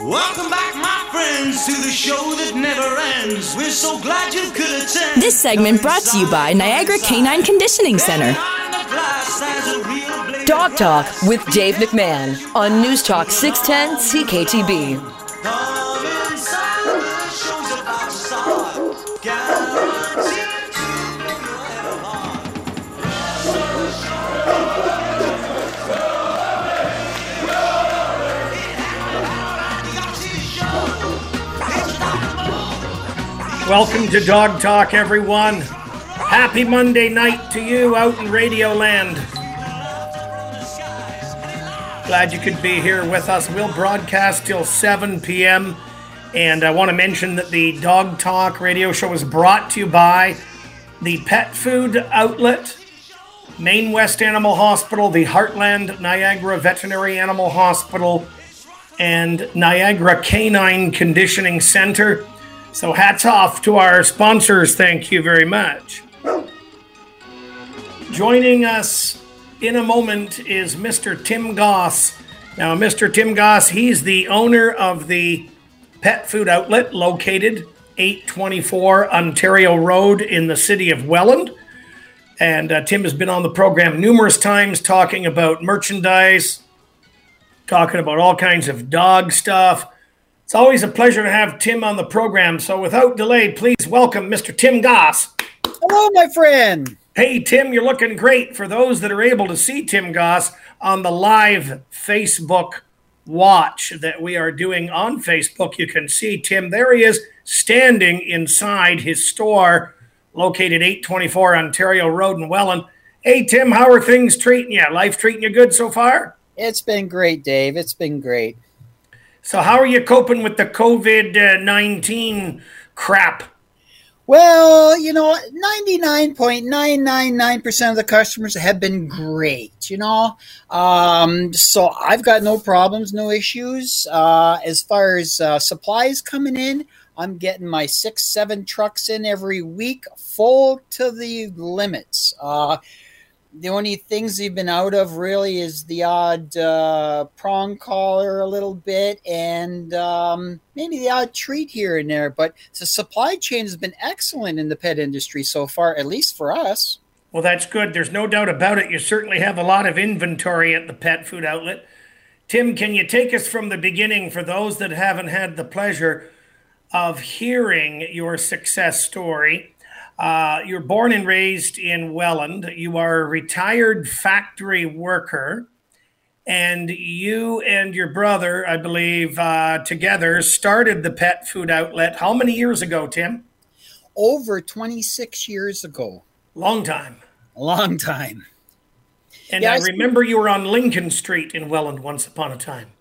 Welcome back, my friends, to the show that never ends. We're so glad you could attend. This segment brought to you by Niagara Canine Conditioning Center. Dog Talk with Dave McMahon on News Talk 610 CKTB. Welcome to Dog Talk, everyone. Happy Monday night to you out in Radio Land. Glad you could be here with us. We'll broadcast till 7 p.m. And I want to mention that the Dog Talk radio show is brought to you by the Pet Food Outlet, Main West Animal Hospital, the Heartland Niagara Veterinary Animal Hospital, and Niagara Canine Conditioning Center. So hats off to our sponsors. Thank you very much. Joining us in a moment is Mr. Tim Goss. Now, Mr. Tim Goss, he's the owner of the pet food outlet located 824 Ontario Road in the city of Welland. And uh, Tim has been on the program numerous times talking about merchandise, talking about all kinds of dog stuff. It's always a pleasure to have Tim on the program. So, without delay, please welcome Mr. Tim Goss. Hello, my friend. Hey, Tim, you're looking great. For those that are able to see Tim Goss on the live Facebook watch that we are doing on Facebook, you can see Tim. There he is standing inside his store located 824 Ontario Road in Welland. Hey, Tim, how are things treating you? Life treating you good so far? It's been great, Dave. It's been great. So, how are you coping with the COVID 19 crap? Well, you know, 99.999% of the customers have been great, you know. Um, so I've got no problems, no issues. Uh, as far as uh, supplies coming in, I'm getting my six, seven trucks in every week, full to the limits. Uh, the only things they've been out of really is the odd uh, prong collar a little bit and um, maybe the odd treat here and there. But the supply chain has been excellent in the pet industry so far, at least for us. Well, that's good. There's no doubt about it. You certainly have a lot of inventory at the pet food outlet. Tim, can you take us from the beginning for those that haven't had the pleasure of hearing your success story? Uh, you're born and raised in Welland. You are a retired factory worker. And you and your brother, I believe, uh, together started the pet food outlet. How many years ago, Tim? Over 26 years ago. Long time. A long time. And yeah, I, I remember you were on Lincoln Street in Welland once upon a time.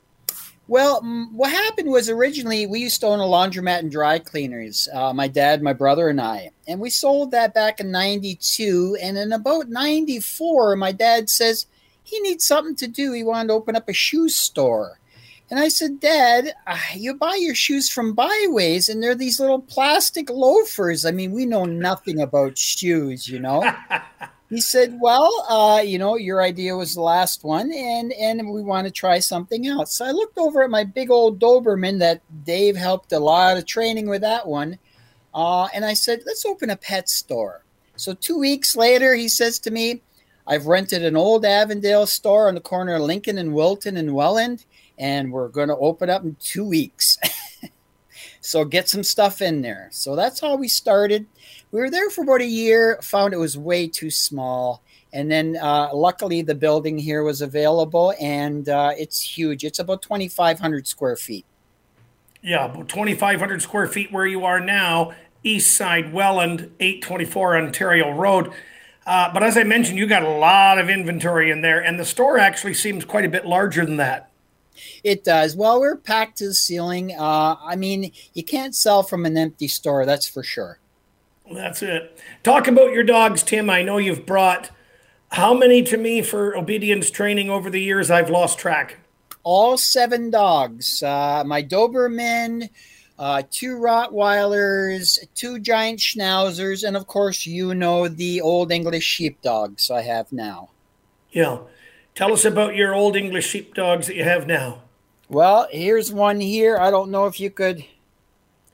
Well, what happened was originally we used to own a laundromat and dry cleaners, uh, my dad, my brother, and I. And we sold that back in 92. And in about 94, my dad says he needs something to do. He wanted to open up a shoe store. And I said, Dad, uh, you buy your shoes from Byways, and they're these little plastic loafers. I mean, we know nothing about shoes, you know. he said, "Well, uh, you know, your idea was the last one, and and we want to try something else." So I looked over at my big old Doberman that Dave helped a lot of training with that one, uh, and I said, "Let's open a pet store." So two weeks later, he says to me, "I've rented an old Avondale store on the corner of Lincoln and Wilton and Welland, and we're going to open up in two weeks." so get some stuff in there. So that's how we started we were there for about a year, found it was way too small. And then uh, luckily the building here was available and uh, it's huge. It's about 2,500 square feet. Yeah, about 2,500 square feet where you are now, East Side Welland, 824 Ontario Road. Uh, but as I mentioned, you got a lot of inventory in there, and the store actually seems quite a bit larger than that. It does. Well, we're packed to the ceiling. Uh, I mean, you can't sell from an empty store, that's for sure. That's it. Talk about your dogs, Tim. I know you've brought how many to me for obedience training over the years? I've lost track. All seven dogs. Uh, my Doberman, uh, two Rottweilers, two giant Schnauzers, and of course, you know the old English sheepdogs I have now. Yeah. Tell us about your old English sheepdogs that you have now. Well, here's one here. I don't know if you could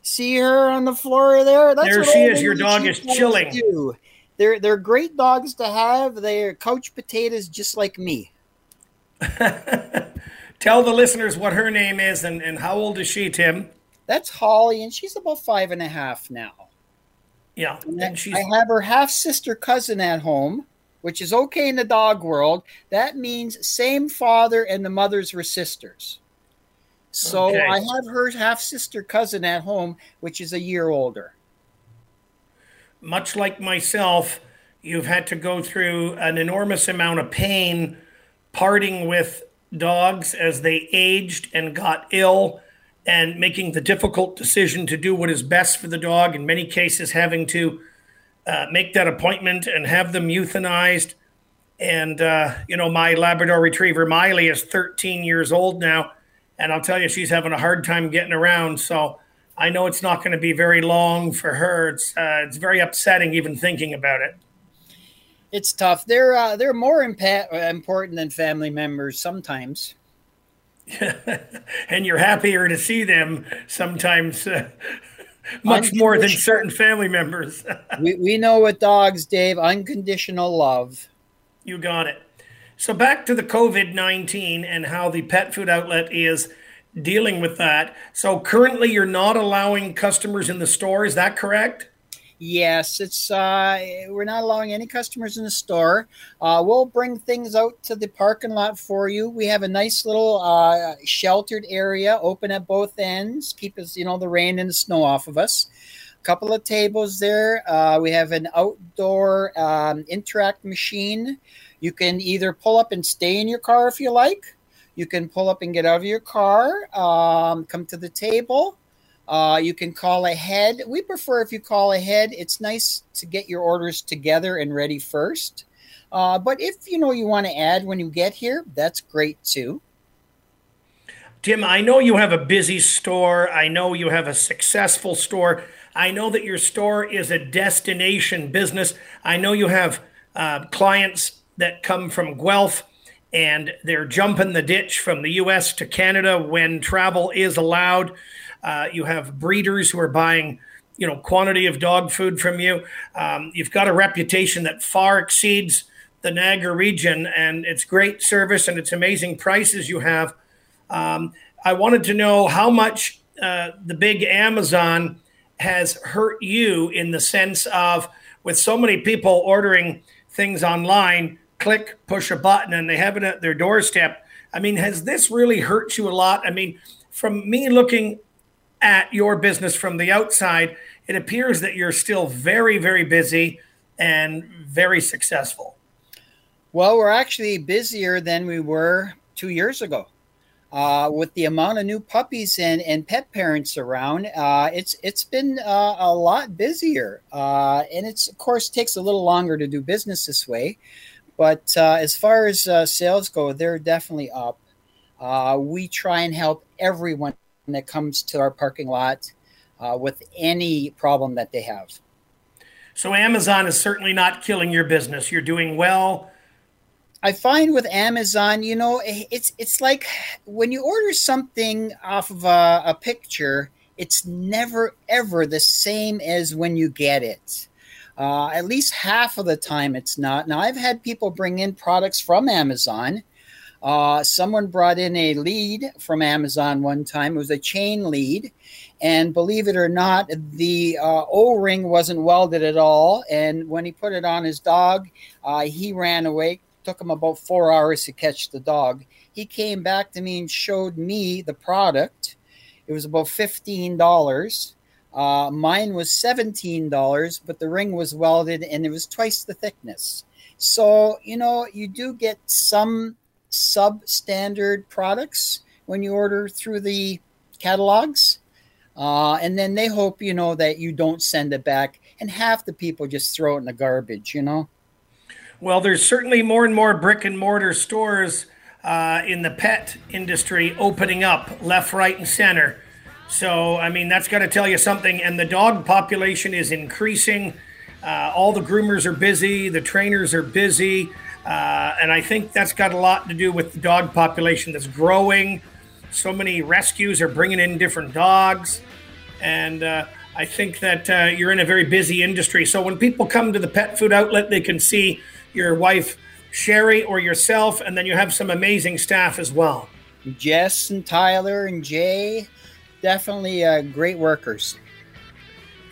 see her on the floor there. That's there she is. Your dog is chilling. Do. They're they're great dogs to have. They're couch potatoes just like me. Tell the listeners what her name is and, and how old is she, Tim? That's Holly, and she's about five and a half now. Yeah. And she's... I have her half sister cousin at home, which is okay in the dog world. That means same father and the mothers were sisters. So okay. I have her half sister cousin at home, which is a year older. Much like myself, you've had to go through an enormous amount of pain parting with dogs as they aged and got ill and making the difficult decision to do what is best for the dog, in many cases, having to uh, make that appointment and have them euthanized. And, uh, you know, my Labrador retriever, Miley, is 13 years old now. And I'll tell you, she's having a hard time getting around. So I know it's not going to be very long for her. It's, uh, it's very upsetting even thinking about it. It's tough. They're, uh, they're more impa- important than family members sometimes. and you're happier to see them sometimes uh, much more than certain family members. we, we know what dogs, Dave, unconditional love. You got it. So back to the COVID 19 and how the pet food outlet is dealing with that. So currently, you're not allowing customers in the store. Is that correct? Yes, it's uh, we're not allowing any customers in the store. Uh, we'll bring things out to the parking lot for you. We have a nice little uh, sheltered area, open at both ends, keep us, you know, the rain and the snow off of us. A couple of tables there. Uh, we have an outdoor um, interact machine. You can either pull up and stay in your car if you like. You can pull up and get out of your car, um, come to the table uh, you can call ahead. We prefer if you call ahead. It's nice to get your orders together and ready first. Uh, but if you know you want to add when you get here, that's great too. Tim, I know you have a busy store. I know you have a successful store. I know that your store is a destination business. I know you have uh, clients that come from Guelph and they're jumping the ditch from the US to Canada when travel is allowed. Uh, you have breeders who are buying, you know, quantity of dog food from you. Um, you've got a reputation that far exceeds the Niagara region, and it's great service and it's amazing prices you have. Um, I wanted to know how much uh, the big Amazon has hurt you in the sense of with so many people ordering things online, click, push a button, and they have it at their doorstep. I mean, has this really hurt you a lot? I mean, from me looking at your business from the outside, it appears that you're still very, very busy and very successful. Well, we're actually busier than we were two years ago. Uh, with the amount of new puppies and, and pet parents around, uh, it's it's been uh, a lot busier, uh, and it's of course takes a little longer to do business this way. But uh, as far as uh, sales go, they're definitely up. we try and help everyone that comes to our parking lot uh, with any problem that they have. So Amazon is certainly not killing your business. You're doing well. I find with Amazon, you know, it's it's like when you order something off of a, a picture, it's never ever the same as when you get it. Uh, at least half of the time, it's not. Now, I've had people bring in products from Amazon uh, someone brought in a lead from Amazon one time. It was a chain lead. And believe it or not, the uh, O ring wasn't welded at all. And when he put it on his dog, uh, he ran away. took him about four hours to catch the dog. He came back to me and showed me the product. It was about $15. Uh, mine was $17, but the ring was welded and it was twice the thickness. So, you know, you do get some substandard products when you order through the catalogs. Uh, and then they hope, you know, that you don't send it back. And half the people just throw it in the garbage, you know? Well, there's certainly more and more brick and mortar stores uh, in the pet industry opening up left, right, and center. So, I mean, that's got to tell you something. And the dog population is increasing. Uh, all the groomers are busy, the trainers are busy. Uh, and I think that's got a lot to do with the dog population that's growing. so many rescues are bringing in different dogs. And uh, I think that uh, you're in a very busy industry. So when people come to the pet food outlet, they can see your wife, Sherry, or yourself, and then you have some amazing staff as well. Jess and Tyler and Jay, definitely uh, great workers.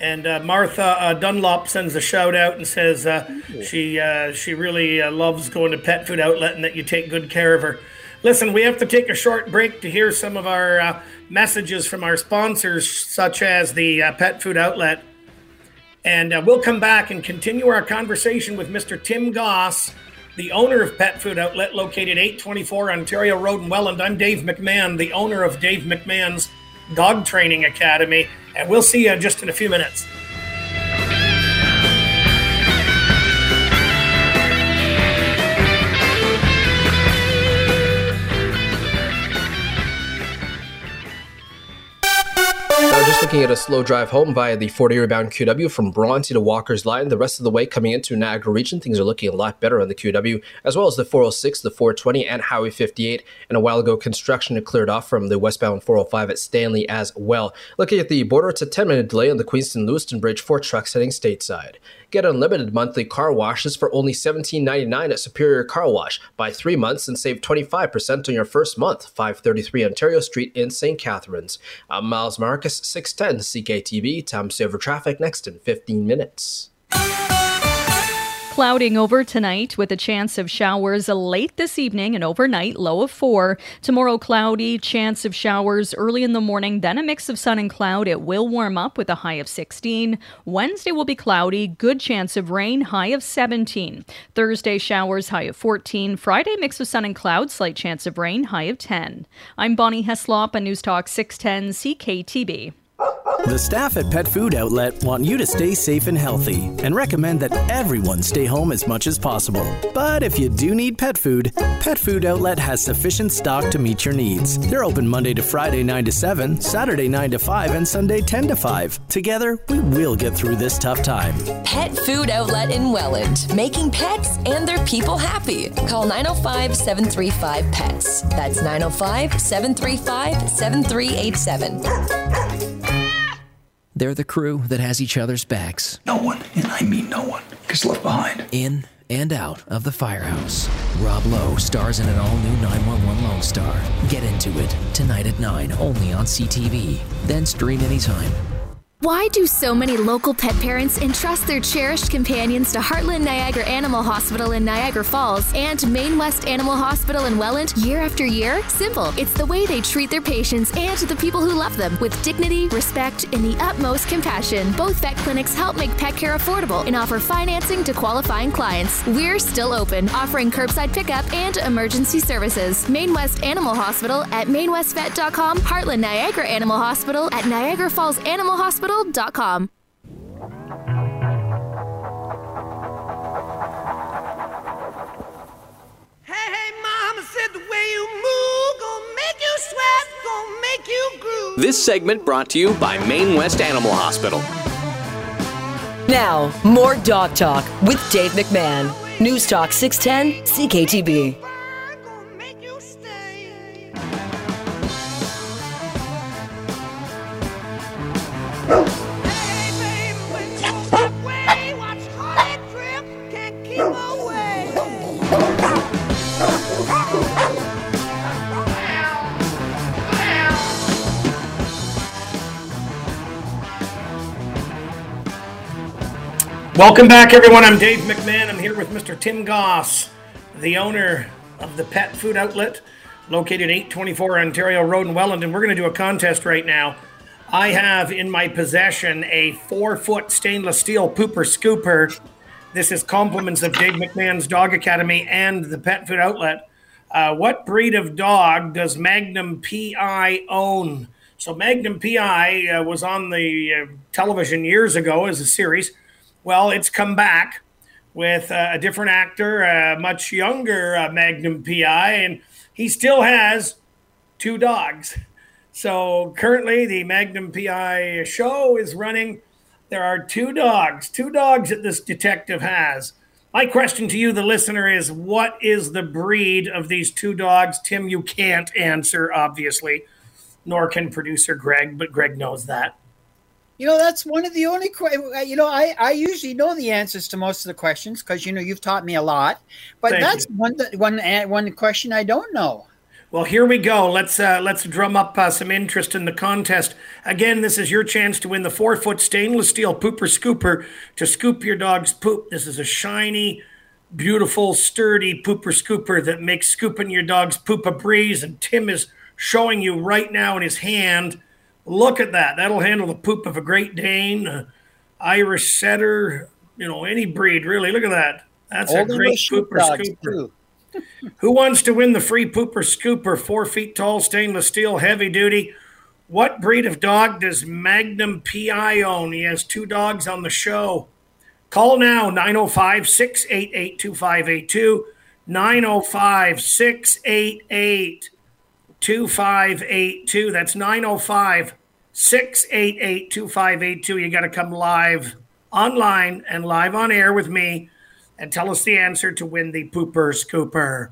And uh, Martha uh, Dunlop sends a shout out and says uh, she uh, she really uh, loves going to pet food outlet and that you take good care of her. Listen, we have to take a short break to hear some of our uh, messages from our sponsors, such as the pet food outlet. And we'll come back and continue our conversation with Mr. Tim Goss, the owner of Pet Food Outlet, located 824 Ontario Road in Welland. I'm Dave McMahon, the owner of Dave McMahon's Dog Training Academy. And we'll see you just in a few minutes. Looking at a slow drive home via the 40 bound QEW from Bronte to Walker's Line. The rest of the way coming into Niagara region, things are looking a lot better on the QEW, as well as the 406, the 420, and Highway 58. And a while ago, construction had cleared off from the westbound 405 at Stanley as well. Looking at the border, it's a 10 minute delay on the Queenston Lewiston Bridge for trucks heading stateside. Get unlimited monthly car washes for only $17.99 at Superior Car Wash. Buy three months and save 25% on your first month. 533 Ontario Street in St. Catharines. I'm Miles Marcus, 610 CKTB. Time to over traffic next in 15 minutes. Clouding over tonight with a chance of showers late this evening and overnight, low of 4. Tomorrow, cloudy, chance of showers early in the morning, then a mix of sun and cloud. It will warm up with a high of 16. Wednesday will be cloudy, good chance of rain, high of 17. Thursday, showers, high of 14. Friday, mix of sun and cloud, slight chance of rain, high of 10. I'm Bonnie Heslop on News Talk 610 CKTB. The staff at Pet Food Outlet want you to stay safe and healthy and recommend that everyone stay home as much as possible. But if you do need pet food, Pet Food Outlet has sufficient stock to meet your needs. They're open Monday to Friday 9 to 7, Saturday 9 to 5, and Sunday 10 to 5. Together, we will get through this tough time. Pet Food Outlet in Welland, making pets and their people happy. Call 905 735 PETS. That's 905 735 7387. They're the crew that has each other's backs. No one, and I mean no one, gets left behind. In and out of the firehouse. Rob Lowe stars in an all new 911 Lone Star. Get into it tonight at 9 only on CTV. Then stream anytime. Why do so many local pet parents entrust their cherished companions to Heartland Niagara Animal Hospital in Niagara Falls and Main West Animal Hospital in Welland year after year? Simple. It's the way they treat their patients and the people who love them with dignity, respect, and the utmost compassion. Both vet clinics help make pet care affordable and offer financing to qualifying clients. We're still open, offering curbside pickup and emergency services. Main West Animal Hospital at mainwestvet.com, Heartland Niagara Animal Hospital at Niagara Falls Animal Hospital hospital.com. This segment brought to you by Main West Animal Hospital. Now, more Dog Talk with Dave McMahon. News Talk 610 CKTB. Welcome back, everyone. I'm Dave McMahon. I'm here with Mr. Tim Goss, the owner of the pet food outlet located 824 Ontario Road in Welland. And we're going to do a contest right now. I have in my possession a four foot stainless steel pooper scooper. This is compliments of Dave McMahon's Dog Academy and the pet food outlet. Uh, what breed of dog does Magnum PI own? So, Magnum PI uh, was on the uh, television years ago as a series well, it's come back with uh, a different actor, a much younger uh, Magnum PI, and he still has two dogs. So currently, the Magnum PI show is running. There are two dogs, two dogs that this detective has. My question to you, the listener, is what is the breed of these two dogs? Tim, you can't answer, obviously, nor can producer Greg, but Greg knows that. You know, that's one of the only, you know, I, I usually know the answers to most of the questions because, you know, you've taught me a lot. But Thank that's you. one, one, one question I don't know. Well, here we go. Let's uh, let's drum up uh, some interest in the contest. Again, this is your chance to win the four foot stainless steel pooper scooper to scoop your dog's poop. This is a shiny, beautiful, sturdy pooper scooper that makes scooping your dog's poop a breeze. And Tim is showing you right now in his hand. Look at that. That'll handle the poop of a Great Dane, uh, Irish Setter, you know, any breed really. Look at that. That's Old a great pooper scooper. Who wants to win the free pooper scooper, four feet tall, stainless steel, heavy duty? What breed of dog does Magnum PI own? He has two dogs on the show. Call now 905 688 2582. 905 688 2582. That's 905 688 2582. You got to come live online and live on air with me and tell us the answer to win the pooper scooper.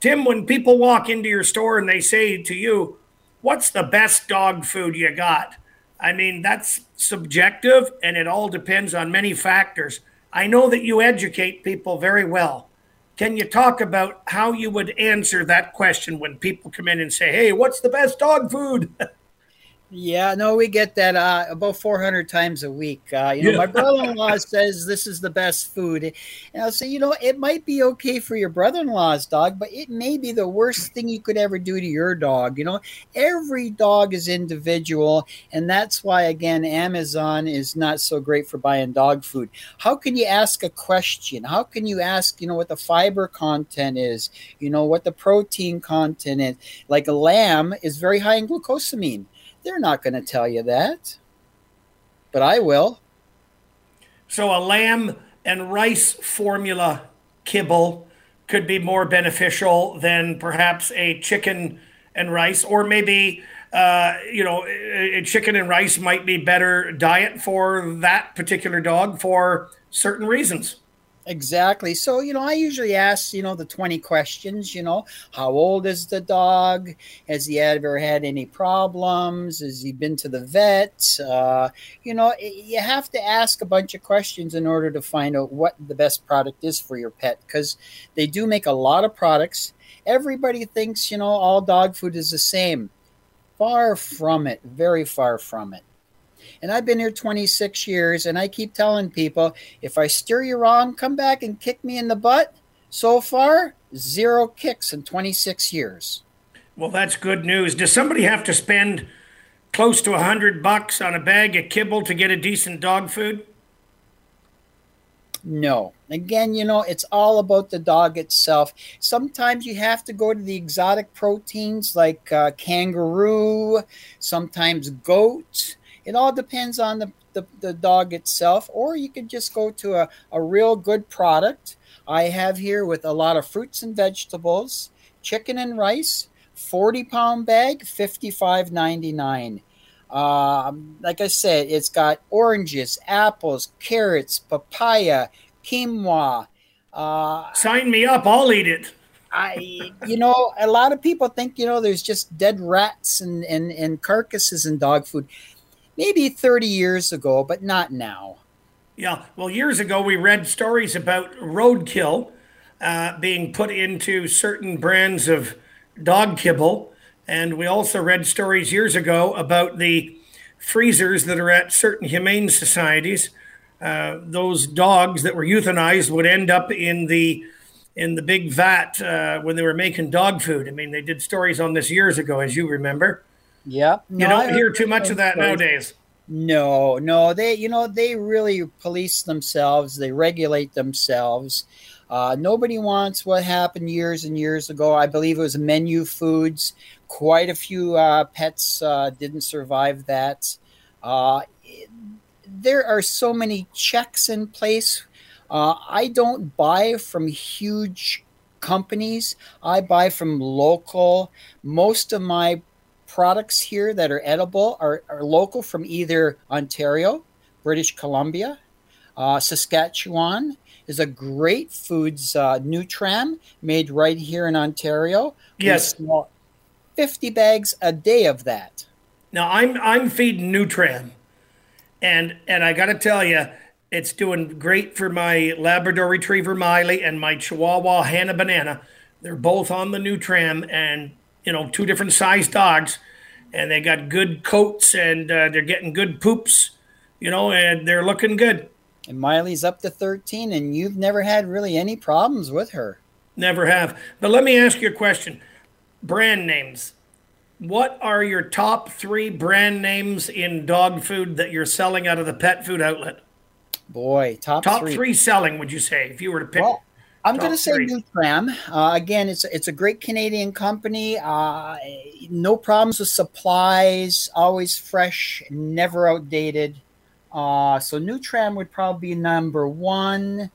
Tim, when people walk into your store and they say to you, What's the best dog food you got? I mean, that's subjective and it all depends on many factors. I know that you educate people very well. Can you talk about how you would answer that question when people come in and say, Hey, what's the best dog food? Yeah, no, we get that uh, about 400 times a week. Uh, you know, Yeah. my brother-in-law says this is the best food, and I'll say, you know, it might be okay for your brother-in-law's dog, but it may be the worst thing you could ever do to your dog. You know, every dog is individual, and that's why, again, Amazon is not so great for buying dog food. How can you ask a question? How can you ask, you know, what the fiber content is? You know, what the protein content is? Like a lamb is very high in glucosamine. They're not going to tell you that, but I will. So a lamb and rice formula kibble could be more beneficial than perhaps a chicken and rice, or maybe uh, you know, chicken and rice might be better diet for that particular dog for certain reasons. Exactly. So, you know, I usually ask, you know, the 20 questions, you know, how old is the dog? Has he ever had any problems? Has he been to the vet? Uh, you know, you have to ask a bunch of questions in order to find out what the best product is for your pet because they do make a lot of products. Everybody thinks, you know, all dog food is the same. Far from it, very far from it. And I've been here 26 years, and I keep telling people if I steer you wrong, come back and kick me in the butt. So far, zero kicks in 26 years. Well, that's good news. Does somebody have to spend close to a hundred bucks on a bag of kibble to get a decent dog food? No. Again, you know, it's all about the dog itself. Sometimes you have to go to the exotic proteins like uh, kangaroo, sometimes goat. It all depends on the, the, the dog itself, or you could just go to a, a real good product. I have here with a lot of fruits and vegetables, chicken and rice, 40 pound bag, 55.99. Um, like I said, it's got oranges, apples, carrots, papaya, quinoa. Uh, Sign me up. I'll eat it. I, you know, a lot of people think, you know, there's just dead rats and, and, and carcasses in dog food. Maybe 30 years ago, but not now. Yeah. Well, years ago, we read stories about roadkill uh, being put into certain brands of dog kibble. And we also read stories years ago about the freezers that are at certain humane societies. Uh, those dogs that were euthanized would end up in the in the big vat uh, when they were making dog food. I mean, they did stories on this years ago, as you remember. Yeah. You don't hear too much of that nowadays. No, no, they, you know, they really police themselves. They regulate themselves. Uh, nobody wants what happened years and years ago. I believe it was menu foods. Quite a few uh, pets uh, didn't survive that. Uh, it- there are so many checks in place. Uh, I don't buy from huge companies. I buy from local. Most of my products here that are edible are, are local from either Ontario, British Columbia, Uh, Saskatchewan is a great foods uh, Nutram made right here in Ontario. Yes. 50 bags a day of that. Now I'm I'm feeding Nutram, and and I got to tell you, it's doing great for my Labrador Retriever Miley and my Chihuahua Hannah Banana. They're both on the Nutram, and you know, two different size dogs, and they got good coats, and uh, they're getting good poops, you know, and they're looking good. And Miley's up to 13, and you've never had really any problems with her. Never have. But let me ask you a question. Brand names. What are your top three brand names in dog food that you're selling out of the pet food outlet? Boy, top, Top three. three, selling, would you say, if you were to pick? Well, I'm going to say? Nutram. Uh, again, it's it's a great Canadian company. Uh, no problems with supplies. Always fresh, never outdated. Uh, so Nutram would probably be number one.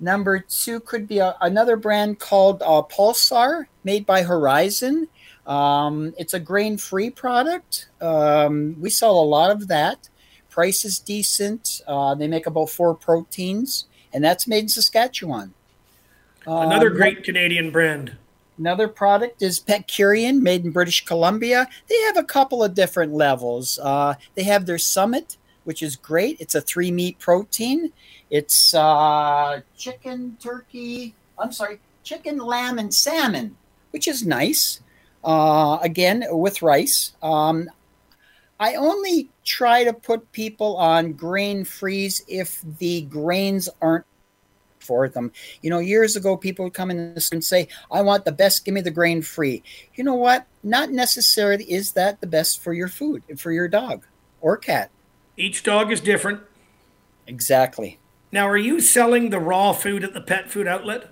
Number two could be a, another brand called uh, Pulsar, made by Horizon. Um, it's a grain-free product. Um, we sell a lot of that. Price is decent. Uh, they make about four proteins, and that's made in Saskatchewan. Another Um, great Canadian brand. Another product is Petcurean, made in British Columbia. They have a couple of different levels. Uh, they have their Summit, which is great. It's a three meat protein. It's uh, chicken, turkey. I'm sorry, chicken, lamb, and salmon, which is nice. Uh, again, with rice. Um, I only try to put people on grain freeze if the grains aren't for them. You know, years ago, people would come in and say, I want the best, give me the grain free. You know what? Not necessarily is that the best for your food, for your dog or cat. Each dog is different. Exactly. Now, are you selling the raw food at the pet food outlet?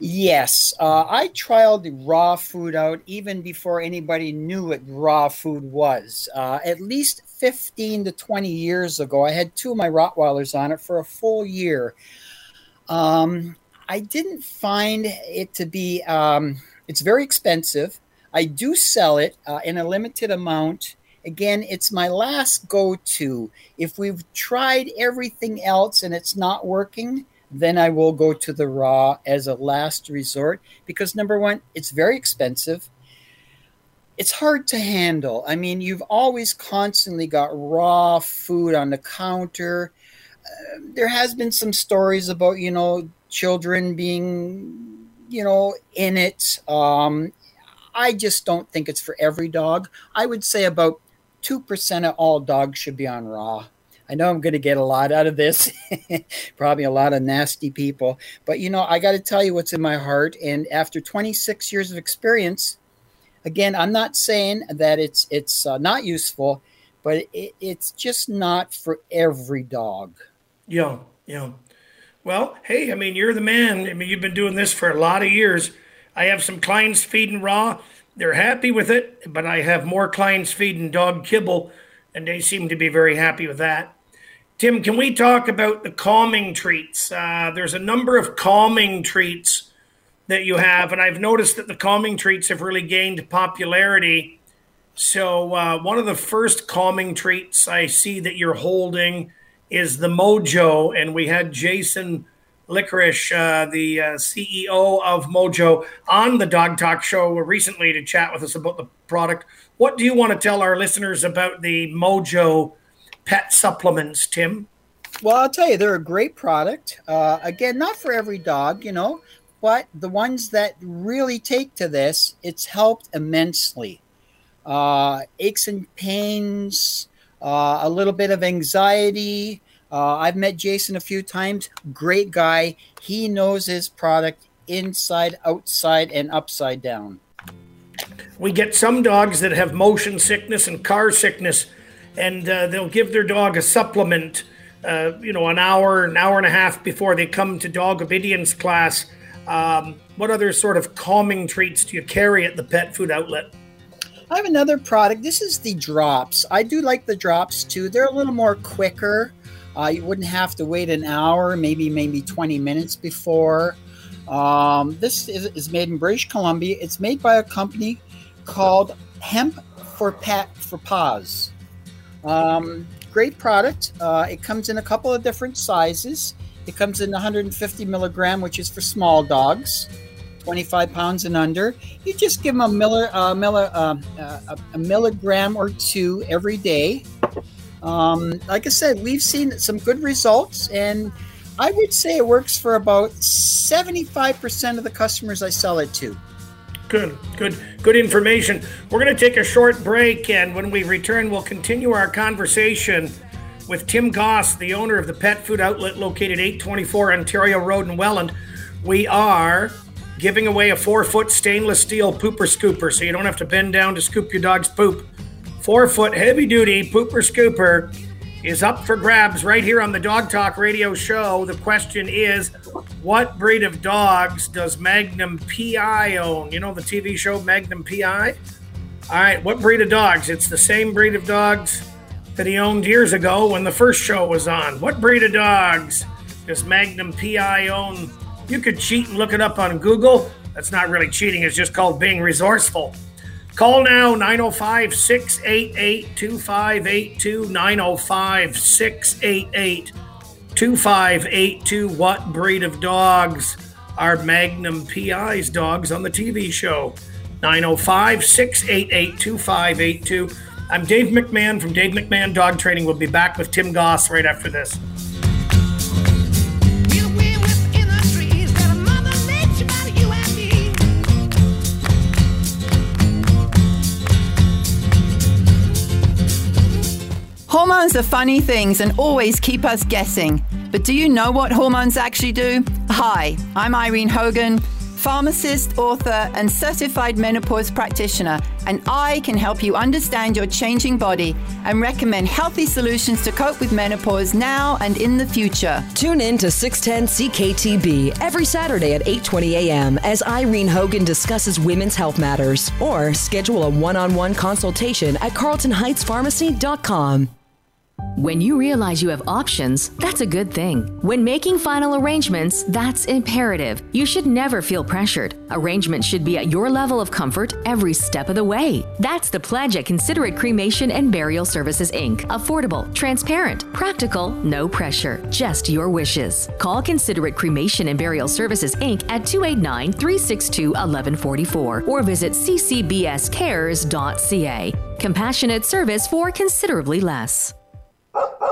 Yes, uh, I trialed the raw food out even before anybody knew what raw food was. Uh, at least 15 to 20 years ago, I had two of my Rottweilers on it for a full year. Um, I didn't find it to be, um, it's very expensive. I do sell it uh, in a limited amount. Again, it's my last go to. If we've tried everything else and it's not working, then I will go to the raw as a last resort because number one, it's very expensive. It's hard to handle. I mean, you've always constantly got raw food on the counter. There has been some stories about, you know, children being, you know, in it. Um, I just don't think it's for every dog. I would say about 2% of all dogs should be on raw. I know I'm going to get a lot out of this, probably a lot of nasty people. But you know, I got to tell you what's in my heart. And after 26 years of experience, again, I'm not saying that it's it's uh, not useful, but it, it's just not for every dog. Yeah, yeah. Well, hey, I mean, you're the man. I mean, you've been doing this for a lot of years. I have some clients feeding raw. They're happy with it, but I have more clients feeding dog kibble, and they seem to be very happy with that. Tim, can we talk about the calming treats? Uh, there's a number of calming treats that you have, and I've noticed that the calming treats have really gained popularity. So, uh, one of the first calming treats I see that you're holding is the Mojo, and we had Jason Licorice, uh, the uh, CEO of Mojo, on the Dog Talk Show recently to chat with us about the product. What do you want to tell our listeners about the Mojo pet supplements, Tim? Well, I'll tell you, they're a great product. Uh, again, not for every dog, you know, but the ones that really take to this, it's helped immensely. Uh, aches and pains, uh, a little bit of anxiety. Uh, I've met Jason a few times. Great guy. He knows his product inside, outside, and upside down. We get some dogs that have motion sickness and car sickness, and uh, they'll give their dog a supplement, uh, you know, an hour, an hour and a half before they come to dog obedience class. Um, what other sort of calming treats do you carry at the pet food outlet? I have another product. This is the drops. I do like the drops too. They're a little more quicker. Uh, you wouldn't have to wait an hour, maybe maybe 20 minutes before. Um, this is, is made in British Columbia. It's made by a company called Hemp for Pet for Paws. Um, great product. Uh, it comes in a couple of different sizes. It comes in 150 milligram, which is for small dogs, 25 pounds and under. You just give them a, miller, uh, miller, uh, uh, a milligram or two every day. Um, like I said, we've seen some good results, and I would say it works for about 75% of the customers I sell it to. Good, good, good information. We're going to take a short break, and when we return, we'll continue our conversation with Tim Goss, the owner of the pet food outlet located 824 Ontario Road in Welland. We are giving away a four foot stainless steel pooper scooper so you don't have to bend down to scoop your dog's poop. Four foot heavy duty pooper scooper is up for grabs right here on the Dog Talk radio show. The question is what breed of dogs does Magnum PI own? You know the TV show Magnum PI? All right, what breed of dogs? It's the same breed of dogs that he owned years ago when the first show was on. What breed of dogs does Magnum PI own? You could cheat and look it up on Google. That's not really cheating, it's just called being resourceful. Call now 905 688 2582. 905 688 2582. What breed of dogs are Magnum PI's dogs on the TV show? 905 688 2582. I'm Dave McMahon from Dave McMahon Dog Training. We'll be back with Tim Goss right after this. Hormones are funny things and always keep us guessing. But do you know what hormones actually do? Hi, I'm Irene Hogan, pharmacist, author, and certified menopause practitioner, and I can help you understand your changing body and recommend healthy solutions to cope with menopause now and in the future. Tune in to 610 CKTB every Saturday at 8:20 a.m. as Irene Hogan discusses women's health matters or schedule a one-on-one consultation at carltonheightspharmacy.com. When you realize you have options, that's a good thing. When making final arrangements, that's imperative. You should never feel pressured. Arrangements should be at your level of comfort every step of the way. That's the pledge at Considerate Cremation and Burial Services Inc. Affordable, transparent, practical, no pressure, just your wishes. Call Considerate Cremation and Burial Services Inc. at 289 362 1144 or visit ccbscares.ca. Compassionate service for considerably less.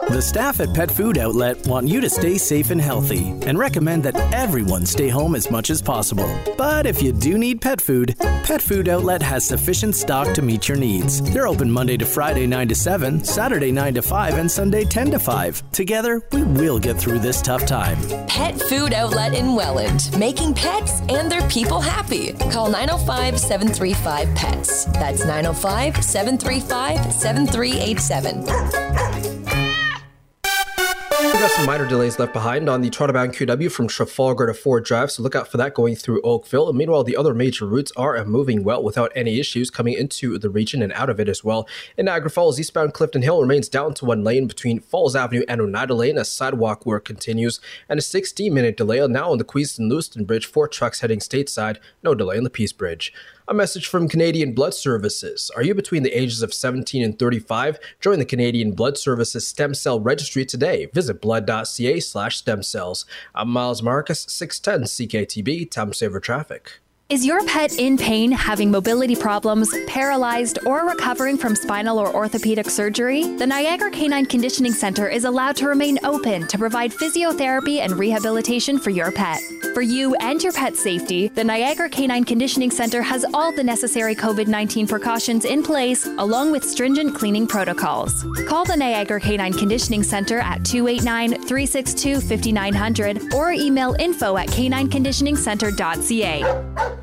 The staff at Pet Food Outlet want you to stay safe and healthy and recommend that everyone stay home as much as possible. But if you do need pet food, Pet Food Outlet has sufficient stock to meet your needs. They're open Monday to Friday 9 to 7, Saturday 9 to 5, and Sunday 10 to 5. Together, we will get through this tough time. Pet Food Outlet in Welland, making pets and their people happy. Call 905 735 PETS. That's 905 735 7387. We got some minor delays left behind on the Toronto-bound QEW from Trafalgar to Ford Drive, so look out for that going through Oakville. And meanwhile, the other major routes are uh, moving well without any issues coming into the region and out of it as well. In Niagara Falls, eastbound Clifton Hill remains down to one lane between Falls Avenue and Oneida Lane as sidewalk work continues, and a 16-minute delay now on the Queenston Lewiston Bridge for trucks heading stateside. No delay on the Peace Bridge. A message from Canadian Blood Services. Are you between the ages of 17 and 35? Join the Canadian Blood Services Stem Cell Registry today. Visit blood.ca slash stem cells. I'm Miles Marcus, 610 CKTB, time saver traffic. Is your pet in pain, having mobility problems, paralyzed, or recovering from spinal or orthopedic surgery? The Niagara Canine Conditioning Center is allowed to remain open to provide physiotherapy and rehabilitation for your pet. For you and your pet's safety, the Niagara Canine Conditioning Center has all the necessary COVID 19 precautions in place, along with stringent cleaning protocols. Call the Niagara Canine Conditioning Center at 289 362 5900 or email info at canineconditioningcenter.ca.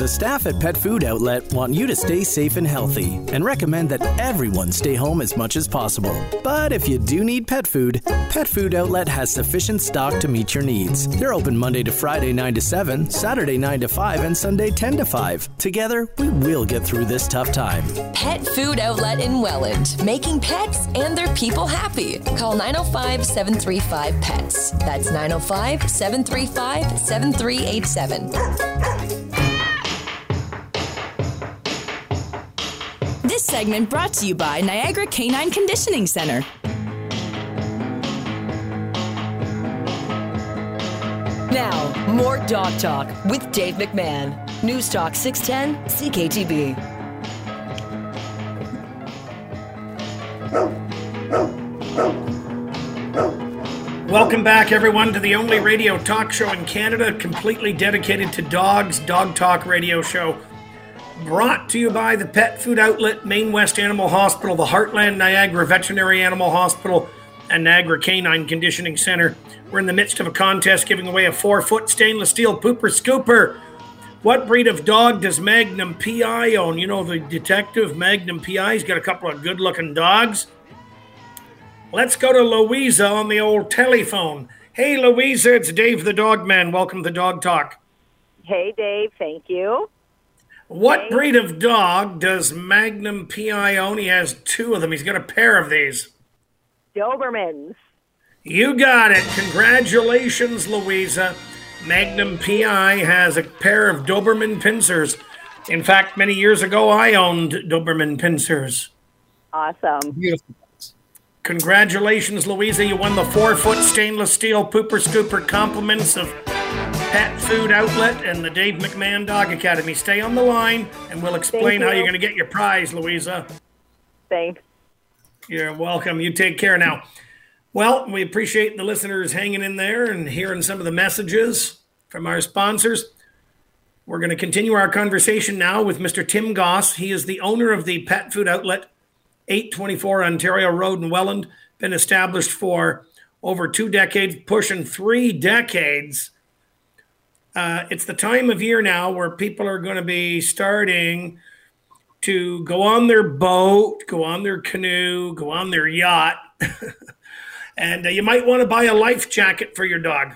The staff at Pet Food Outlet want you to stay safe and healthy and recommend that everyone stay home as much as possible. But if you do need pet food, Pet Food Outlet has sufficient stock to meet your needs. They're open Monday to Friday 9 to 7, Saturday 9 to 5, and Sunday 10 to 5. Together, we will get through this tough time. Pet Food Outlet in Welland, making pets and their people happy. Call 905 735 PETS. That's 905 735 7387. This segment brought to you by Niagara Canine Conditioning Center. Now, more Dog Talk with Dave McMahon. News Talk 610 CKTB. Welcome back, everyone, to the only radio talk show in Canada completely dedicated to dogs, Dog Talk Radio Show. Brought to you by the Pet Food Outlet, Main West Animal Hospital, the Heartland Niagara Veterinary Animal Hospital, and Niagara Canine Conditioning Center. We're in the midst of a contest giving away a four foot stainless steel pooper scooper. What breed of dog does Magnum PI own? You know, the detective Magnum PI, he's got a couple of good looking dogs. Let's go to Louisa on the old telephone. Hey, Louisa, it's Dave the Dog Man. Welcome to Dog Talk. Hey, Dave. Thank you. What hey. breed of dog does Magnum PI own? He has two of them. He's got a pair of these. Dobermans. You got it. Congratulations, Louisa. Magnum PI has a pair of Doberman pinschers. In fact, many years ago, I owned Doberman pinschers. Awesome. Beautiful. Congratulations, Louisa. You won the four foot stainless steel pooper scooper compliments of Pet Food Outlet and the Dave McMahon Dog Academy. Stay on the line and we'll explain you. how you're going to get your prize, Louisa. Thanks. You're welcome. You take care now. Well, we appreciate the listeners hanging in there and hearing some of the messages from our sponsors. We're going to continue our conversation now with Mr. Tim Goss. He is the owner of the Pet Food Outlet 824 Ontario Road in Welland, been established for over two decades, pushing three decades. Uh, it's the time of year now where people are going to be starting to go on their boat, go on their canoe, go on their yacht. and uh, you might want to buy a life jacket for your dog.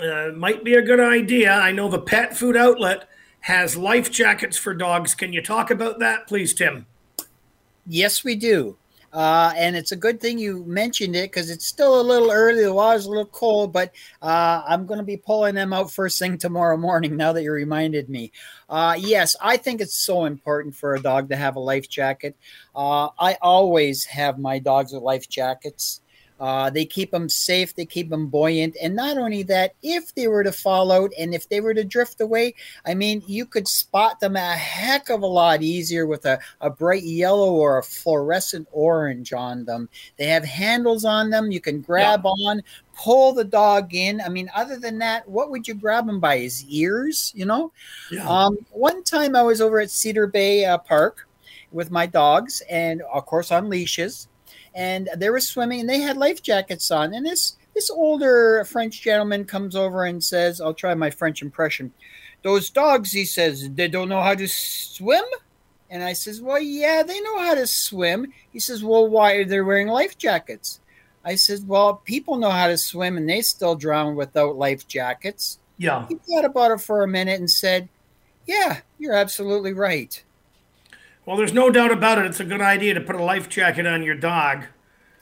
Uh, might be a good idea. I know the pet food outlet has life jackets for dogs. Can you talk about that, please, Tim? Yes, we do. Uh, and it's a good thing you mentioned it because it's still a little early. The water's a little cold, but uh, I'm going to be pulling them out first thing tomorrow morning. Now that you reminded me, uh, yes, I think it's so important for a dog to have a life jacket. Uh, I always have my dogs with life jackets. Uh, they keep them safe, they keep them buoyant. And not only that, if they were to fall out and if they were to drift away, I mean, you could spot them a heck of a lot easier with a, a bright yellow or a fluorescent orange on them. They have handles on them, you can grab yeah. on, pull the dog in. I mean, other than that, what would you grab him by? His ears, you know? Yeah. Um, one time I was over at Cedar Bay uh, Park with my dogs, and of course on leashes and they were swimming and they had life jackets on. And this this older French gentleman comes over and says, "I'll try my French impression." Those dogs, he says, they don't know how to swim. And I says, "Well, yeah, they know how to swim." He says, "Well, why are they wearing life jackets?" I said, "Well, people know how to swim and they still drown without life jackets." Yeah. He thought about it for a minute and said, "Yeah, you're absolutely right." Well, there's no doubt about it. It's a good idea to put a life jacket on your dog.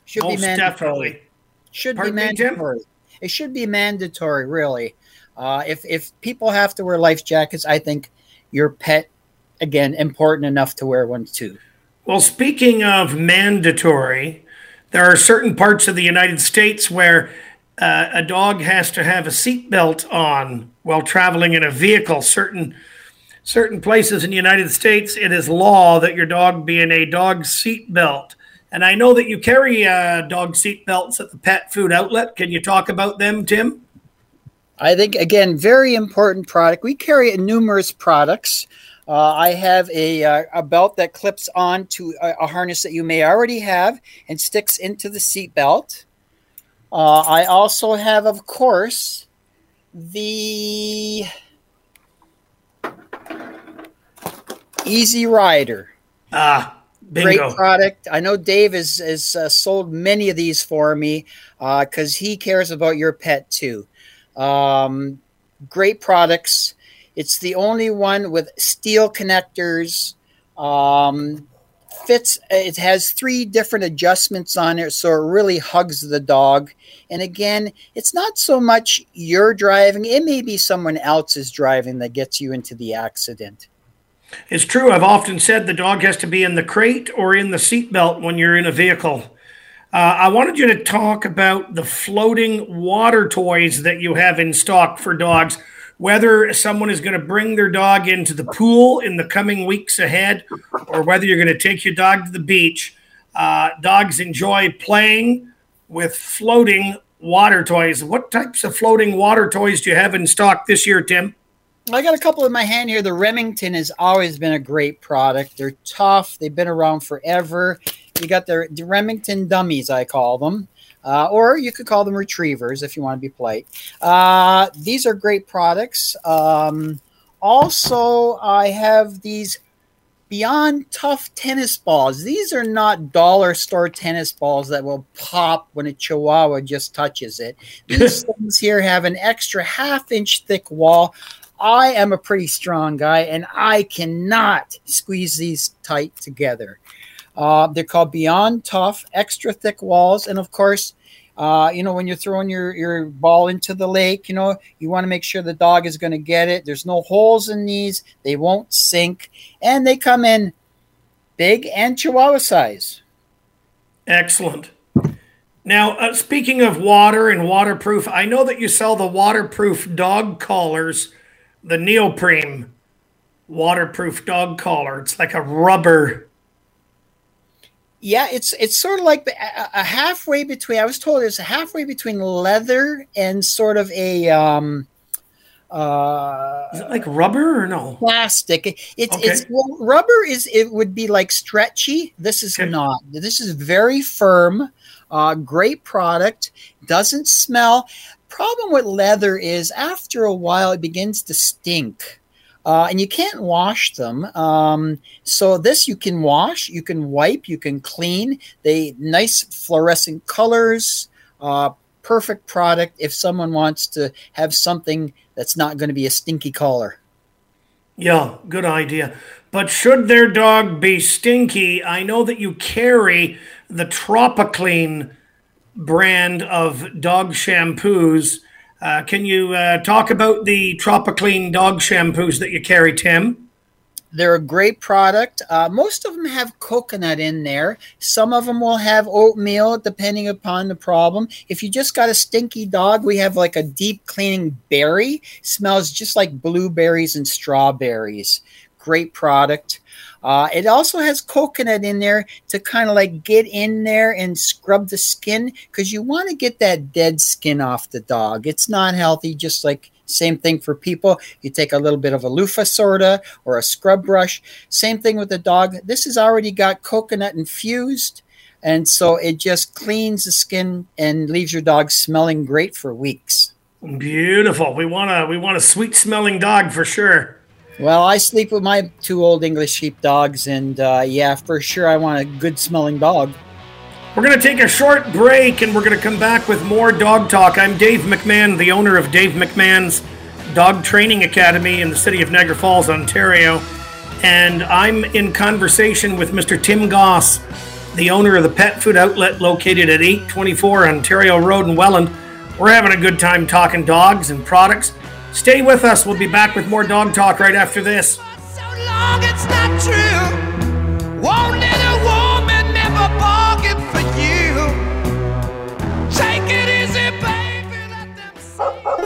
Should Most be mandatory. Definitely. Should Pardon be mandatory. Me, it should be mandatory, really. Uh, if if people have to wear life jackets, I think your pet, again, important enough to wear one too. Well, speaking of mandatory, there are certain parts of the United States where uh, a dog has to have a seatbelt on while traveling in a vehicle. Certain certain places in the United States, it is law that your dog be in a dog seat belt. And I know that you carry uh, dog seat belts at the pet food outlet. Can you talk about them, Tim? I think, again, very important product. We carry numerous products. Uh, I have a, uh, a belt that clips on to a, a, harness that you may already have and sticks into the seat belt. Uh, I also have, of course, the Easy Rider. Ah, bingo. Great product. I know Dave has, has uh, sold many of these for me because uh, he cares about your pet too. Um, great products. It's the only one with steel connectors. Um, fits. It has three different adjustments on it, so it really hugs the dog. And again, it's not so much you're driving; it may be someone else's driving that gets you into the accident. It's true. I've often said the dog has to be in the crate or in the seatbelt when you're in a vehicle. Uh, I wanted you to talk about the floating water toys that you have in stock for dogs. Whether someone is going to bring their dog into the pool in the coming weeks ahead, or whether you're going to take your dog to the beach, uh, dogs enjoy playing with floating water toys. What types of floating water toys do you have in stock this year, Tim? I got a couple in my hand here. The Remington has always been a great product. They're tough. They've been around forever. You got the, the Remington dummies, I call them. Uh, or you could call them retrievers if you want to be polite. Uh, these are great products. Um, also, I have these Beyond Tough tennis balls. These are not dollar store tennis balls that will pop when a chihuahua just touches it. These things here have an extra half inch thick wall. I am a pretty strong guy and I cannot squeeze these tight together. Uh, they're called Beyond Tough, extra thick walls. And of course, uh, you know, when you're throwing your, your ball into the lake, you know, you want to make sure the dog is going to get it. There's no holes in these, they won't sink, and they come in big and chihuahua size. Excellent. Now, uh, speaking of water and waterproof, I know that you sell the waterproof dog collars, the neoprene waterproof dog collar. It's like a rubber yeah, it's it's sort of like a, a, halfway between. I was told it's a halfway between leather and sort of a um, uh, is it like rubber or no plastic? It's okay. it's well, rubber is it would be like stretchy. This is okay. not. This is very firm. Uh, great product. Doesn't smell. Problem with leather is after a while it begins to stink uh, and you can't wash them. Um, so this you can wash, you can wipe, you can clean. They nice fluorescent colors. Uh, perfect product if someone wants to have something that's not going to be a stinky collar. Yeah, good idea. But should their dog be stinky, I know that you carry the Tropiclean brand of dog shampoos uh, can you uh, talk about the Tropiclean dog shampoos that you carry, Tim? They're a great product. Uh, most of them have coconut in there. Some of them will have oatmeal, depending upon the problem. If you just got a stinky dog, we have like a deep cleaning berry. Smells just like blueberries and strawberries. Great product. Uh, it also has coconut in there to kind of like get in there and scrub the skin because you want to get that dead skin off the dog. It's not healthy, just like same thing for people. You take a little bit of a loofah soda or a scrub brush. Same thing with the dog. This has already got coconut infused. And so it just cleans the skin and leaves your dog smelling great for weeks. Beautiful. We want a we want a sweet smelling dog for sure. Well, I sleep with my two old English sheepdogs, and uh, yeah, for sure, I want a good smelling dog. We're going to take a short break and we're going to come back with more dog talk. I'm Dave McMahon, the owner of Dave McMahon's Dog Training Academy in the city of Niagara Falls, Ontario. And I'm in conversation with Mr. Tim Goss, the owner of the pet food outlet located at 824 Ontario Road in Welland. We're having a good time talking dogs and products Stay with us. We'll be back with more dog talk right after this.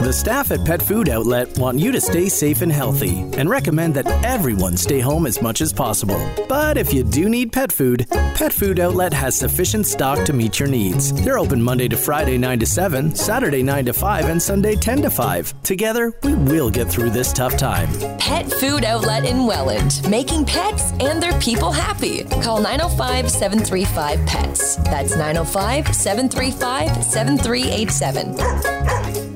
The staff at Pet Food Outlet want you to stay safe and healthy and recommend that everyone stay home as much as possible. But if you do need pet food, Pet Food Outlet has sufficient stock to meet your needs. They're open Monday to Friday 9 to 7, Saturday 9 to 5, and Sunday 10 to 5. Together, we will get through this tough time. Pet Food Outlet in Welland, making pets and their people happy. Call 905 735 PETS. That's 905 735 7387.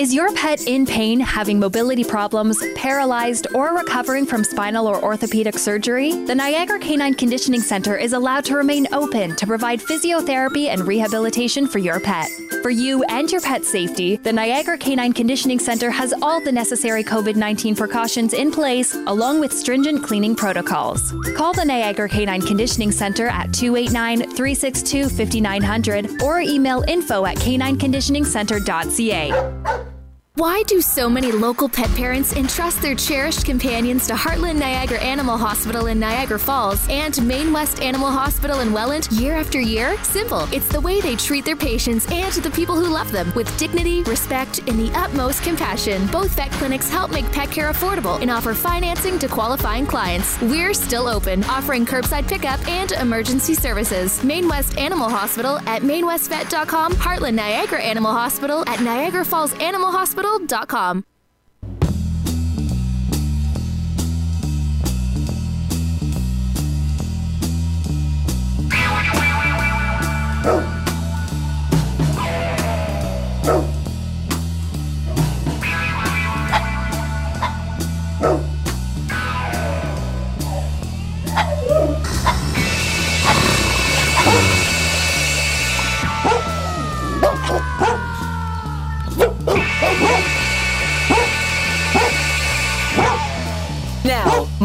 Is your pet in pain, having mobility problems, paralyzed, or recovering from spinal or orthopedic surgery? The Niagara Canine Conditioning Center is allowed to remain open to provide physiotherapy and rehabilitation for your pet. For you and your pet's safety, the Niagara Canine Conditioning Center has all the necessary COVID 19 precautions in place, along with stringent cleaning protocols. Call the Niagara Canine Conditioning Center at 289 362 5900 or email info at canineconditioningcenter.ca. Why do so many local pet parents entrust their cherished companions to Heartland Niagara Animal Hospital in Niagara Falls and Main West Animal Hospital in Welland year after year? Simple. It's the way they treat their patients and the people who love them with dignity, respect, and the utmost compassion. Both vet clinics help make pet care affordable and offer financing to qualifying clients. We're still open, offering curbside pickup and emergency services. Main West Animal Hospital at mainwestvet.com, Heartland Niagara Animal Hospital at Niagara Falls Animal Hospital hospital.com. Now, oh.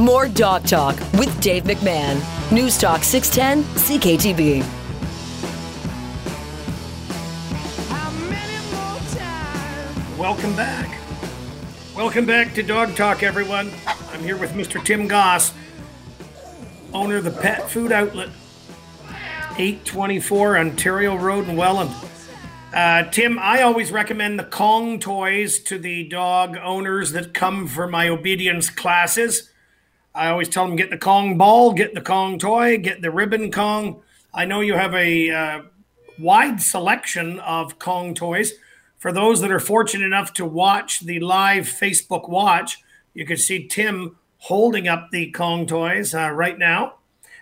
More Dog Talk with Dave McMahon. News Talk 610 CKTB. Welcome back. Welcome back to Dog Talk, everyone. I'm here with Mr. Tim Goss, owner of the Pet Food Outlet, 824 Ontario Road in Welland. Uh, Tim, I always recommend the Kong toys to the dog owners that come for my obedience classes. I always tell them get the Kong ball, get the Kong toy, get the ribbon Kong. I know you have a uh, wide selection of Kong toys. For those that are fortunate enough to watch the live Facebook watch, you can see Tim holding up the Kong toys uh, right now.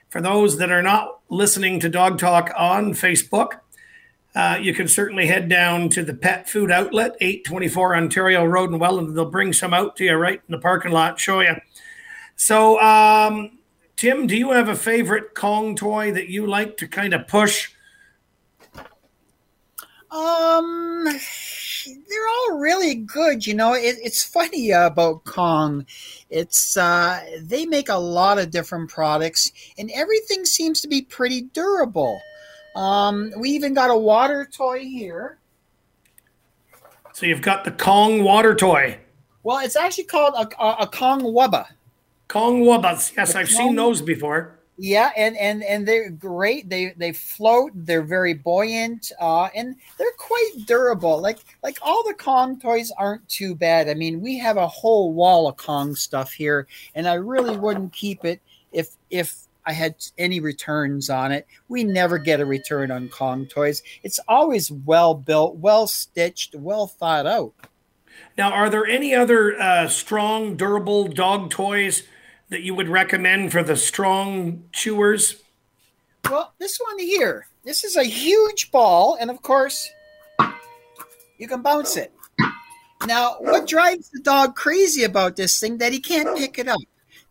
For those that are not listening to Dog Talk on Facebook, uh, you can certainly head down to the Pet Food Outlet, 824 Ontario Road in Welland. They'll bring some out to you right in the parking lot, show you. So, um, Tim, do you have a favorite Kong toy that you like to kind of push? Um, they're all really good. You know, it, it's funny about Kong. It's uh, they make a lot of different products, and everything seems to be pretty durable. Um, we even got a water toy here. So you've got the Kong water toy. Well, it's actually called a, a, a Kong Wubba. Kong Wubbas. Yes, The I've seen those before. Yeah, and and and they're great. They they float. They're very buoyant, uh, and they're quite durable. Like like all the Kong toys aren't too bad. I mean, we have a whole wall of Kong stuff here, and I really wouldn't keep it if if I had any returns on it. We never get a return on Kong toys. It's always well built, well stitched, well thought out. Now, are there any other uh, strong, durable dog toys that you would recommend for the strong chewers? Well, this one here, this is a huge ball, and of course, you can bounce it. Now, what drives the dog crazy about this thing that he can't pick it up?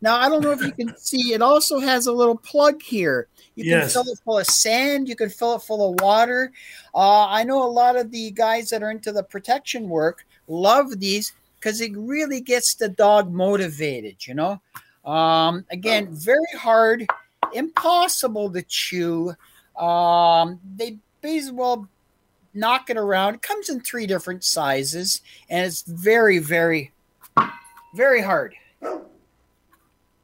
Now, I don't know if you can see, it also has a little plug here. You can Yes. fill it full of sand, you can fill it full of water. Uh, I know a lot of the guys that are into the protection work love these because it really gets the dog motivated, you know? Um, again, very hard, impossible to chew. Um, they basically well knock it around. It comes in three different sizes, and it's very, very, very hard.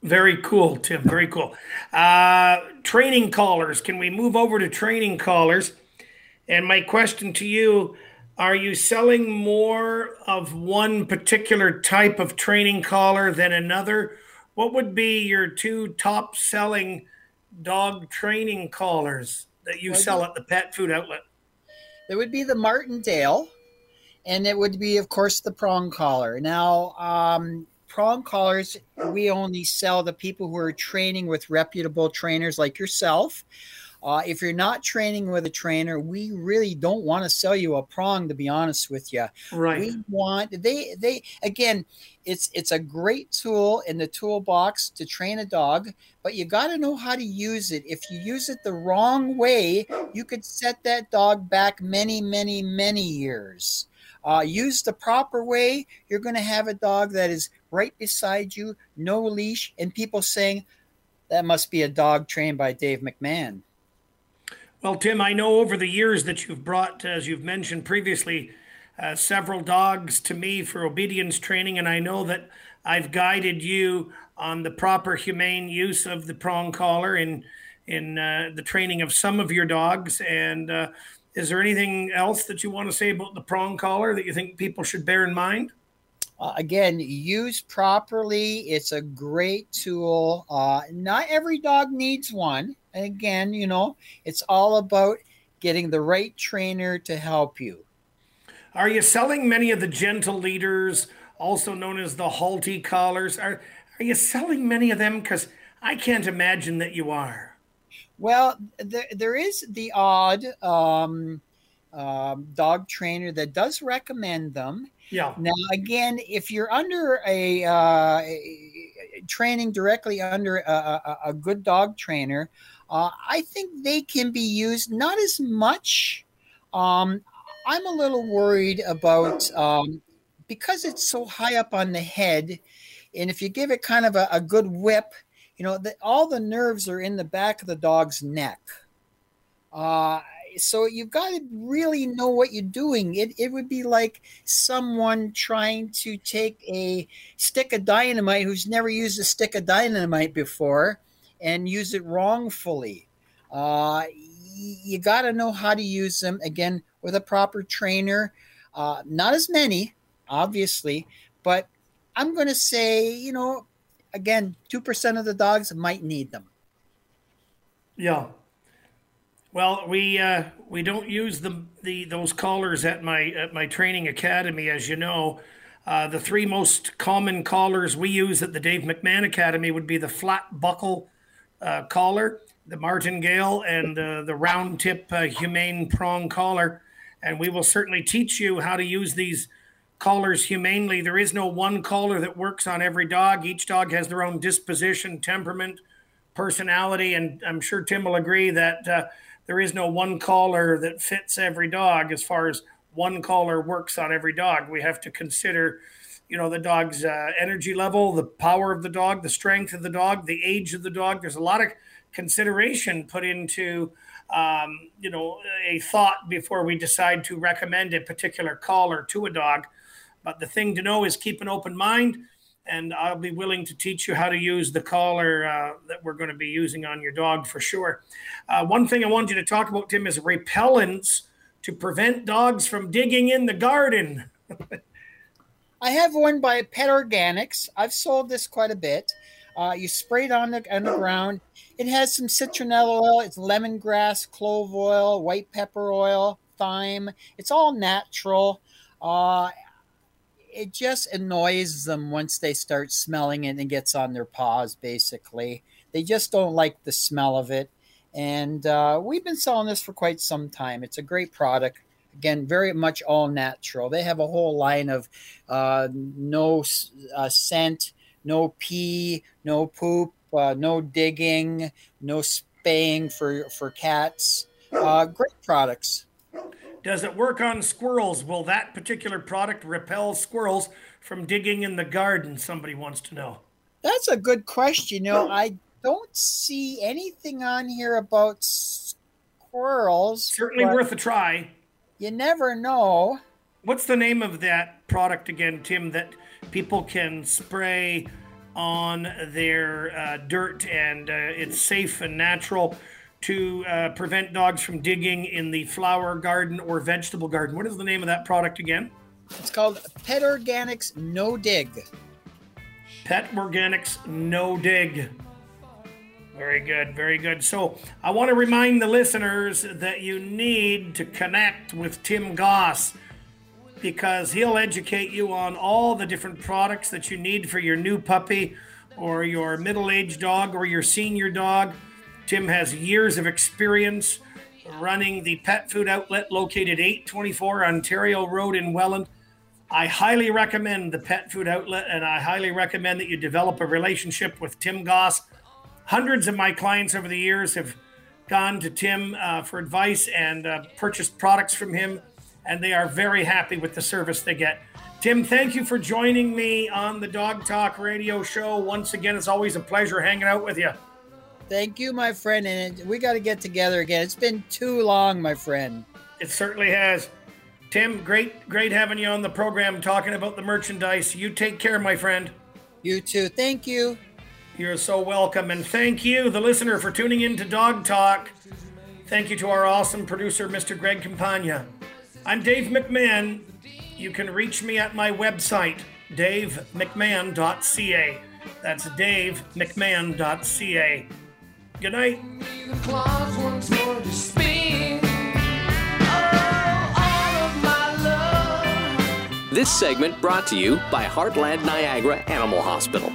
Very cool, Tim. Very cool. Uh, training collars. Can we move over to training collars? And my question to you are you selling more of one particular type of training collar than another? What would be your two top selling dog training collars that you sell at the pet food outlet? There would be the Martingale, and it would be, of course, the prong collar. Now, um, prong collars we only sell to people who are training with reputable trainers like yourself. Uh, if you're not training with a trainer, we really don't want to sell you a prong. To be honest with you, Right. We want they they again. It's it's a great tool in the toolbox to train a dog, but you got to know how to use it. If you use it the wrong way, you could set that dog back many, many, many years. Uh, use the proper way, you're going to have a dog that is right beside you, no leash, and people saying that must be a dog trained by Dave McMahon. Well, Tim, I know over the years that you've brought, as you've mentioned previously, uh, several dogs to me for obedience training, and I know that I've guided you on the proper humane use of the prong collar in in uh, the training of some of your dogs. And uh, is there anything else that you want to say about the prong collar that you think people should bear in mind? Uh, again, used properly, it's a great tool. Uh, not every dog needs one. And again, you know, it's all about getting the right trainer to help you. Are you selling many of the gentle leaders, also known as the Halti collars? Are are you selling many of them? Because I can't imagine that you are. Well, there, there is the odd um, um, dog trainer that does recommend them. Yeah. Now, again, if you're under a, uh, training directly under a, a, a good dog trainer, uh, I think they can be used not as much. Um, I'm a little worried about um, because it's so high up on the head, and if you give it kind of a, a good whip, you know, the, all the nerves are in the back of the dog's neck. Uh, so you've got to really know what you're doing. It, it would be like someone trying to take a stick of dynamite who's never used a stick of dynamite before and use it wrongfully. Uh, you got to know how to use them again with a proper trainer. Uh, not as many, obviously, but I'm going to say, you know, again, 2% of the dogs might need them. Yeah. Well, we uh, we don't use the, the those collars at my at my training academy, as you know. Uh, the three most common collars we use at the Dave McMahon Academy would be the flat buckle uh, collar, the martingale, and uh, the round tip uh, humane prong collar. And we will certainly teach you how to use these collars humanely. There is no one collar that works on every dog. Each dog has their own disposition, temperament, personality, and I'm sure Tim will agree that uh, there is no one collar that fits every dog as far as one collar works on every dog. We have to consider, you know, the dog's uh, energy level, the power of the dog, the strength of the dog, the age of the dog. There's a lot of consideration put into, um, you know, a thought before we decide to recommend a particular collar to a dog. But the thing to know is keep an open mind, and I'll be willing to teach you how to use the collar uh, that we're going to be using on your dog for sure. Uh, one thing I wanted you to talk about, Tim, is repellents to prevent dogs from digging in the garden. I have one by Pet Organics. I've sold this quite a bit. Uh, you spray it on the, on the ground. It has some citronella oil, it's lemongrass, clove oil, white pepper oil, thyme. It's all natural. Uh, it just annoys them once they start smelling it and gets on their paws, basically. They just don't like the smell of it. And uh, we've been selling this for quite some time. It's a great product. Again, very much all natural. They have a whole line of uh, no uh, scent, no pee, no poop, uh, no digging, no spaying for, for cats. Uh, great products. Does it work on squirrels? Will that particular product repel squirrels from digging in the garden? Somebody wants to know. That's a good question. You know, I don't see anything on here about squirrels. Certainly worth a try. You never know. What's the name of that product again, Tim, that people can spray on their uh, dirt and uh, it's safe and natural to uh, prevent dogs from digging in the flower garden or vegetable garden? What is the name of that product again? It's called Pet Organics No Dig. Pet Organics No Dig. Very good, very good. So I want to remind the listeners that you need to connect with Tim Goss because he'll educate you on all the different products that you need for your new puppy or your middle aged dog or your senior dog. Tim has years of experience running the pet food outlet located 824 Ontario Road in Welland. I highly recommend the pet food outlet and I highly recommend that you develop a relationship with Tim Goss hundreds of my clients over the years have gone to Tim uh, for advice and uh, purchased products from him, and they are very happy with the service they get. Tim, thank you for joining me on the Dog Talk radio show. Once again, it's always a pleasure hanging out with you. Thank you, my friend. And we got to get together again. It's been too long, my friend. It certainly has. Tim, great, great having you on the program talking about the merchandise. You take care, my friend. You too. Thank you. You're so welcome. And thank you, the listener, for tuning in to Dog Talk. Thank you to our awesome producer, Mr. Greg Campagna. I'm Dave McMahon. You can reach me at my website, davemcmahon.ca. That's davemcmahon.ca. Good night. This segment brought to you by Heartland Niagara Animal Hospital.